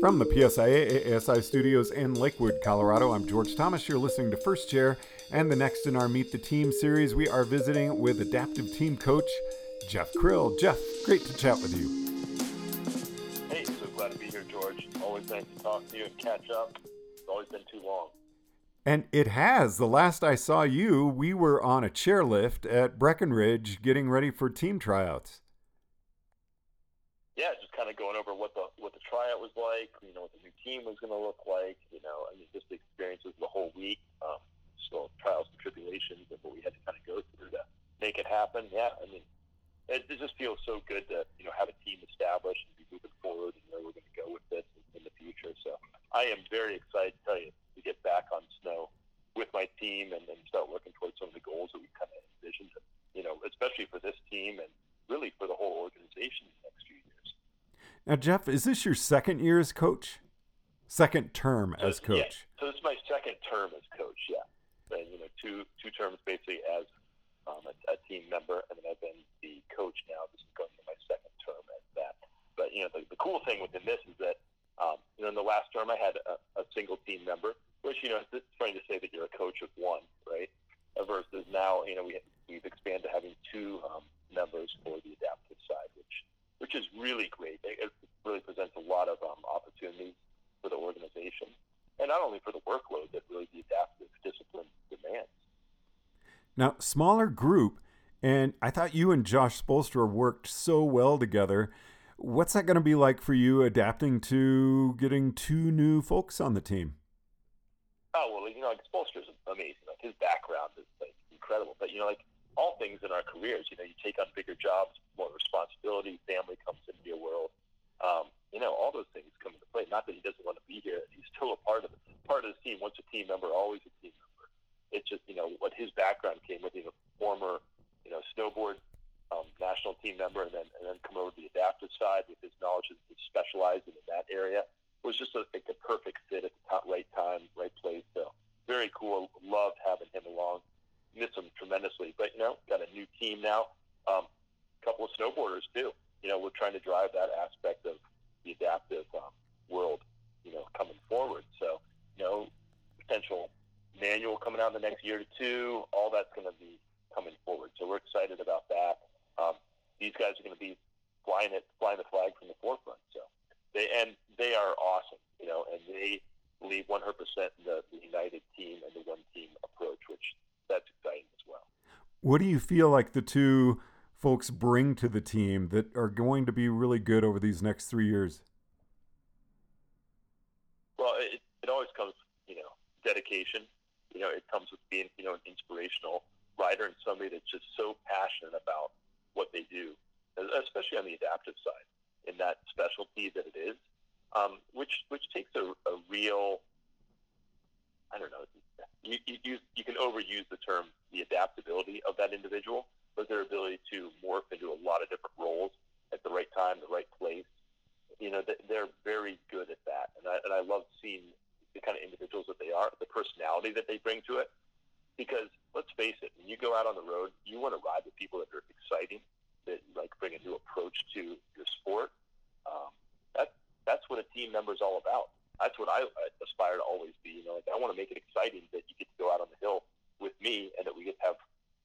From the PSIA ASI studios in Lakewood, Colorado, I'm George Thomas. You're listening to First Chair, and the next in our Meet the Team series, we are visiting with adaptive team coach Jeff Krill. Jeff, great to chat with you. Hey, so glad to be here, George. Always nice to talk to you and catch up. It's always been too long. And it has. The last I saw you, we were on a chairlift at Breckenridge getting ready for team tryouts. Kind of going over what the what the tryout was like, you know, what the new team was going to look like, you know, I mean, just the experiences of the whole week, um, still trials and tribulations, and what we had to kind of go through to make it happen. Yeah, I mean, it, it just feels so good to you know have a team established and be moving forward and where we're going to go with this in, in the future. So I am very excited to tell you to get back on snow with my team and, and start working towards some of the goals that we kind of envisioned. You know, especially for this team and really for the whole organization in the next few years. Now, Jeff, is this your second year as coach? Second term as coach? Yeah. So this is my second term as coach. Yeah, and you know, two two terms basically as um, a, a, team member, and then I've been the coach now. This is going to my second term as that. But you know, the, the cool thing within this is that um, you know, in the last term I had a, a single team member, which you know, it's funny to say that you're a coach of one, right? Versus now, you know, we we've expanded to having two um, members for the adaptive side, which which is really great. It, it really presents a lot of um, opportunities for the organization, and not only for the workload that really the adaptive discipline demands. Now, smaller group, and I thought you and Josh Spolstra worked so well together. What's that going to be like for you adapting to getting two new folks on the team? Oh well, you know, like Spolstra's amazing. Like his background is like incredible. But you know, like all things in our careers, you know, you take on bigger jobs, more responsibility, family comes into your world. Um, you know, all those things come into play. Not that he doesn't want to be here; he's still a part of it, part of the team. Once a team member, always a team member. It's just you know what his background came with. He's a former, you know, snowboard um, national team member, and then and then come over to the adaptive side with his knowledge of specializing in that area It was just a, like a perfect fit at the top, right time, right place. So very cool. Loved having him along miss him tremendously. But you know, got a new team now. Um, couple of snowboarders too. You know, we're trying to drive that aspect of the adaptive um, world. You know, coming forward. So you know, potential the next year or two. All that's going to be coming forward. So we're excited about that. Um, these guys are going to be flying it, flying the flag from the forefront. So they and they are awesome. You know, and they believe 100% in the, the united team and the one team approach, which that's exciting as well. What do you feel like the two folks bring to the team that are going to be really good over these next three years? Well, it, it always comes, you know, dedication. You know, it comes with being, you know, an inspirational rider and somebody that's just so passionate about what they do, especially on the adaptive side, in that specialty that it is, um, which which takes a, a real, I don't know, you, you, you can overuse the term the adaptability of that individual, but their ability to morph into a lot of different roles at the right time, the right place. You know, they're very good at that, and I, and I love seeing the kind of individuals that they are, the personality that they bring to it. Because let's face it, when you go out on the road, you want to ride with people that are exciting, that like bring a new approach to your sport. Um, that that's what a team member is all about that's what I aspire to always be. You know, like I want to make it exciting that you get to go out on the hill with me and that we get to have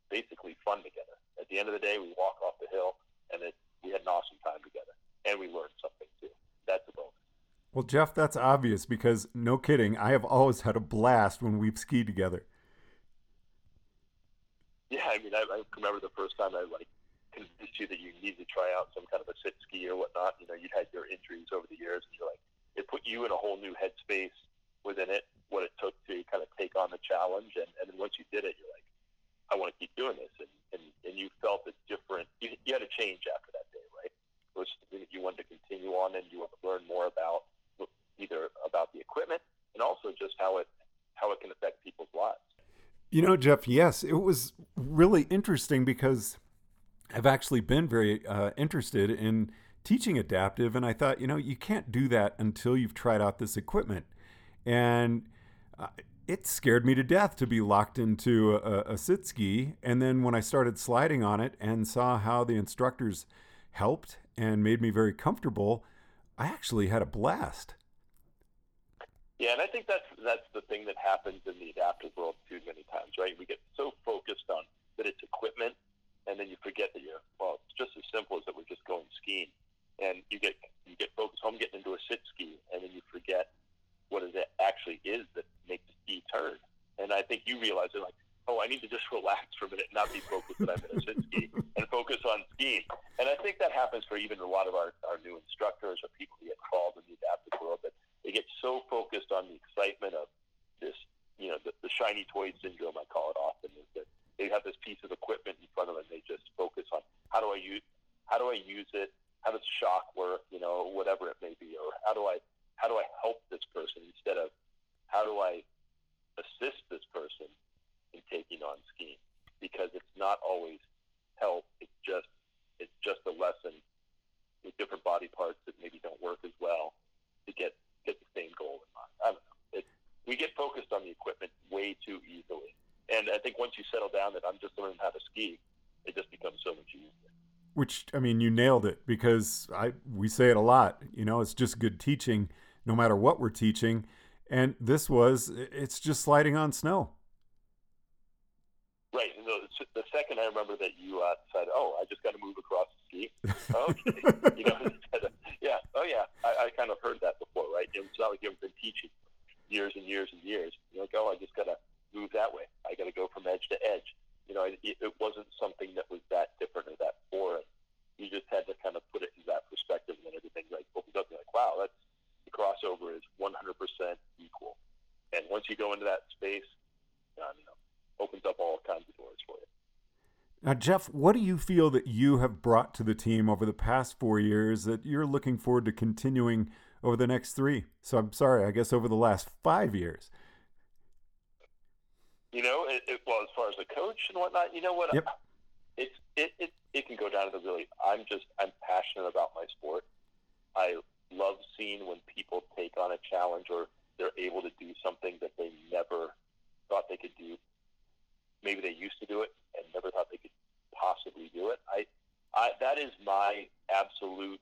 basically fun together. At the end of the day, we walk off the hill and it, we had an awesome time together and we learned something too. That's a bonus. Well, Jeff, that's obvious because no kidding, I have always had a blast when we've skied together. Yeah, I mean, I, I remember the first time I like convinced you that you needed to try out some kind of a sit ski or whatnot. You know, you'd had your injuries over the years, and you're like, it put you in a whole new headspace within it, what it took to kind of take on the challenge. And, and then once you did it, you're like, I want to keep doing this. And, and, and you felt a different, you, you had a change after that day, right? It was something that you wanted to continue on and you want to learn more about either about the equipment and also just how it, how it can affect people's lives. You know, Jeff, yes, it was really interesting because I've actually been very uh, interested in teaching adaptive. And I thought, you know, you can't do that until you've tried out this equipment. And uh, it scared me to death to be locked into a, a sit ski. And then when I started sliding on it and saw how the instructors helped and made me very comfortable, I actually had a blast. Yeah, and I think that's that's the thing that happens in the adaptive world times, right? We get so focused on that it's equipment, and then you forget that you're well. It's just as simple as that we're just going skiing, and you get you get focused on getting into a sit ski, and then you forget what it actually is that makes the ski turn. And I think you realize it like, oh, I need to just relax for a minute, and not be focused that I'm in a sit ski, and focus on skiing. And I think that happens for even a lot of our, our new instructors or people who get called in the adaptive world that they get so focused on the excitement of this, you know, the, the shiny toy syndrome, I call it often, is that they have this piece of equipment in front of them. They just focus on how do I use, how do I use it? How does shock work? You know, whatever it may be, or how do I, how do I help this person instead of how do I assist this person in taking on skiing? Because it's not always help. It's just, it's just a lesson with different body parts that maybe don't work as well to get get the same goal in mind. I don't know. It, we get focused on the equipment way too easily, and I think once you settle down that I'm just learning how to ski, it just becomes so much easier. Which I mean, you nailed it because I we say it a lot. You know, it's just good teaching, no matter what we're teaching. And this was it's just sliding on snow. Right. The, the second I remember that you uh, said, "Oh, I just got to move across the ski," okay, you know, yeah, oh yeah, I, I kind of heard that before, right? It's not like you've been teaching years and years and years. You're like, oh, I just got to move that way. I got to go from edge to edge. You know, it, it wasn't something that was that different or that foreign. You just had to kind of put it in that perspective, and then everything like opens up. You're like, wow, that's the crossover is 100% equal. And once you go into that space, um, you know, opens up all kinds of doors for you. Now, Jeff, what do you feel that you have brought to the team over the past four years that you're looking forward to continuing over the next three? So I'm sorry, I guess over the last five years. You know, it, it, well, as far as the coach and whatnot, you know what? Yep. It's it, it it can go down to the really. I'm just I'm passionate about my sport. I love seeing when people take on a challenge or they're able to do something that they never thought they could do. Maybe they used to do it and never thought they could possibly do it. I, I that is my absolute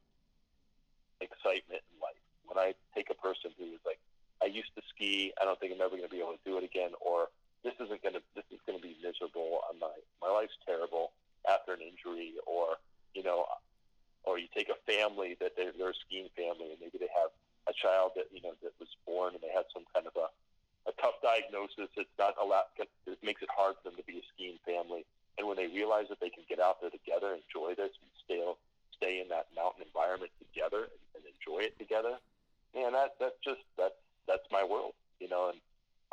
excitement in life. When I take a person who is like, I used to ski, I don't think I'm ever going to be able to do it again, or this isn't going to, this is going to be miserable. I'm My my life's terrible after an injury, or you know, or you take a family that they're, they're a skiing family, and maybe they have a child that you know that was born and they had some kind of a a tough diagnosis. It's not a lot. It makes it hard for them to be a skiing family. And when they realize that they can get out there together, enjoy this, and stay stay in that mountain environment together and, and enjoy it together, man, that that's just that's that's my world, you know. And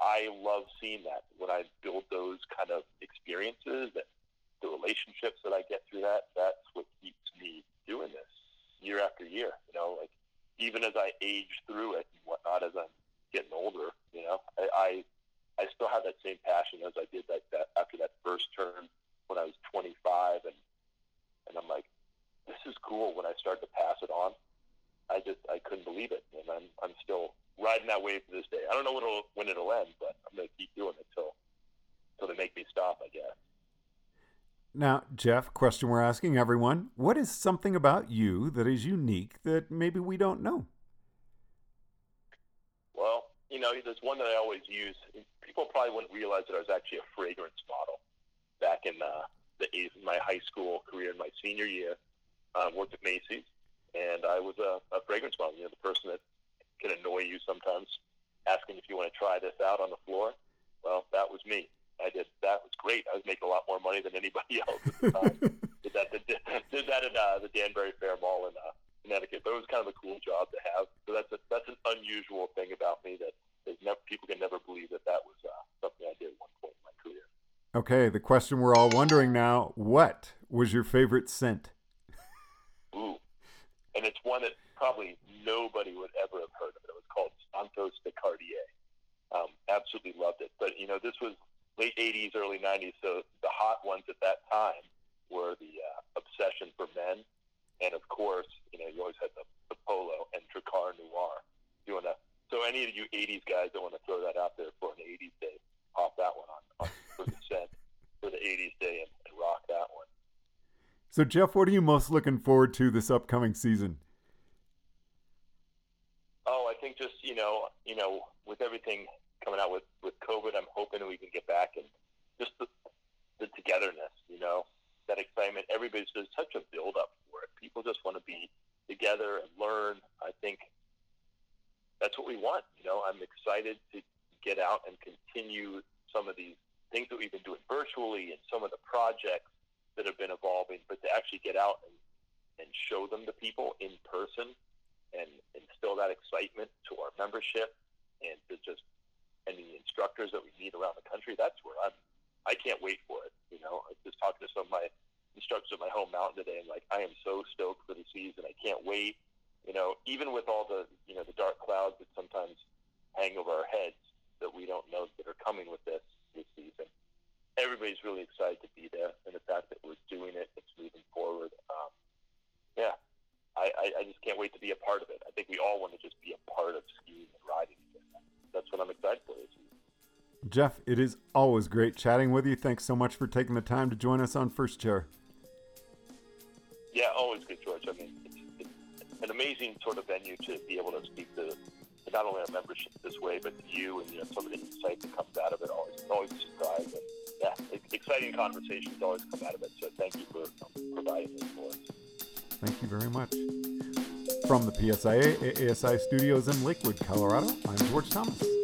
I love seeing that when I build those kind of experiences and the relationships that I get through that. That's what keeps me doing this year after year. You know, like even as I age through it and whatnot, as I'm getting older, you know, I, I I still have that same passion as I did that, that after that first term when I was 25, and and I'm like, this is cool. When I started to pass it on, I just I couldn't believe it, and I'm I'm still riding that wave to this day. I don't know when it'll end, but I'm gonna keep doing it till till they make me stop, I guess. Now, Jeff, question we're asking everyone: What is something about you that is unique that maybe we don't know? Well, you know, there's one that I always use. People probably wouldn't realize that I was actually a fragrance model back in uh, the my high school career in my senior year. Um, worked at Macy's, and I was a, a fragrance model. You know, the person that can annoy you sometimes, asking if you want to try this out on the floor. Well, that was me. I did. That was great. I was making a lot more money than anybody else at the time. did that. Did, did that at uh, the Danbury Fair Mall in uh, Connecticut. But it was kind of a cool job to have. So that's a, that's an unusual thing about me that never, people can never believe that that was uh, something I did at one point in my career. Okay, the question we're all wondering now: What was your favorite scent? Ooh, and it's one that probably nobody would ever have heard of. It, it was called Santos de Cartier. Um, absolutely loved it. But you know, this was late '80s, early '90s, so the hot ones at that time were the uh, Obsession for Men, and of course, you know, you always had the, the Polo and Drakkar Noir. You want to so any of you '80s guys that want to throw that out there for an '80s day, pop that one on, on for the for the '80s day and, and rock that one. So, Jeff, what are you most looking forward to this upcoming season? Oh, I think just you know, you know, with everybody's there's such a build up for it. People just want to be together and learn. I think that's what we want. You know, I'm excited to get out and continue some of these things that we've been doing virtually and some of the projects that have been evolving, but to actually get out and, and show them to people in person and instill that excitement to our membership and to just and the instructors that we meet around the country, that's where I'm I can't wait for it. You know, I just talking to some of my instructors at my home mountain today and like I am so stoked for the season. I can't wait. You know, even with all the you know, the dark clouds that sometimes hang over our heads that we don't know that are coming with this this season. Everybody's really excited to be there, and the fact that we're doing it, it's moving forward. Um, yeah, I, I, I just can't wait to be a part of it. I think we all want to just be a part of skiing and riding. That's what I'm excited for this. Jeff, it is always great chatting with you. Thanks so much for taking the time to join us on First Chair. Exciting conversations always come out of it. So thank you for um, providing this for us. Thank you very much. From the PSIA ASI studios in Lakewood, Colorado, I'm George Thomas.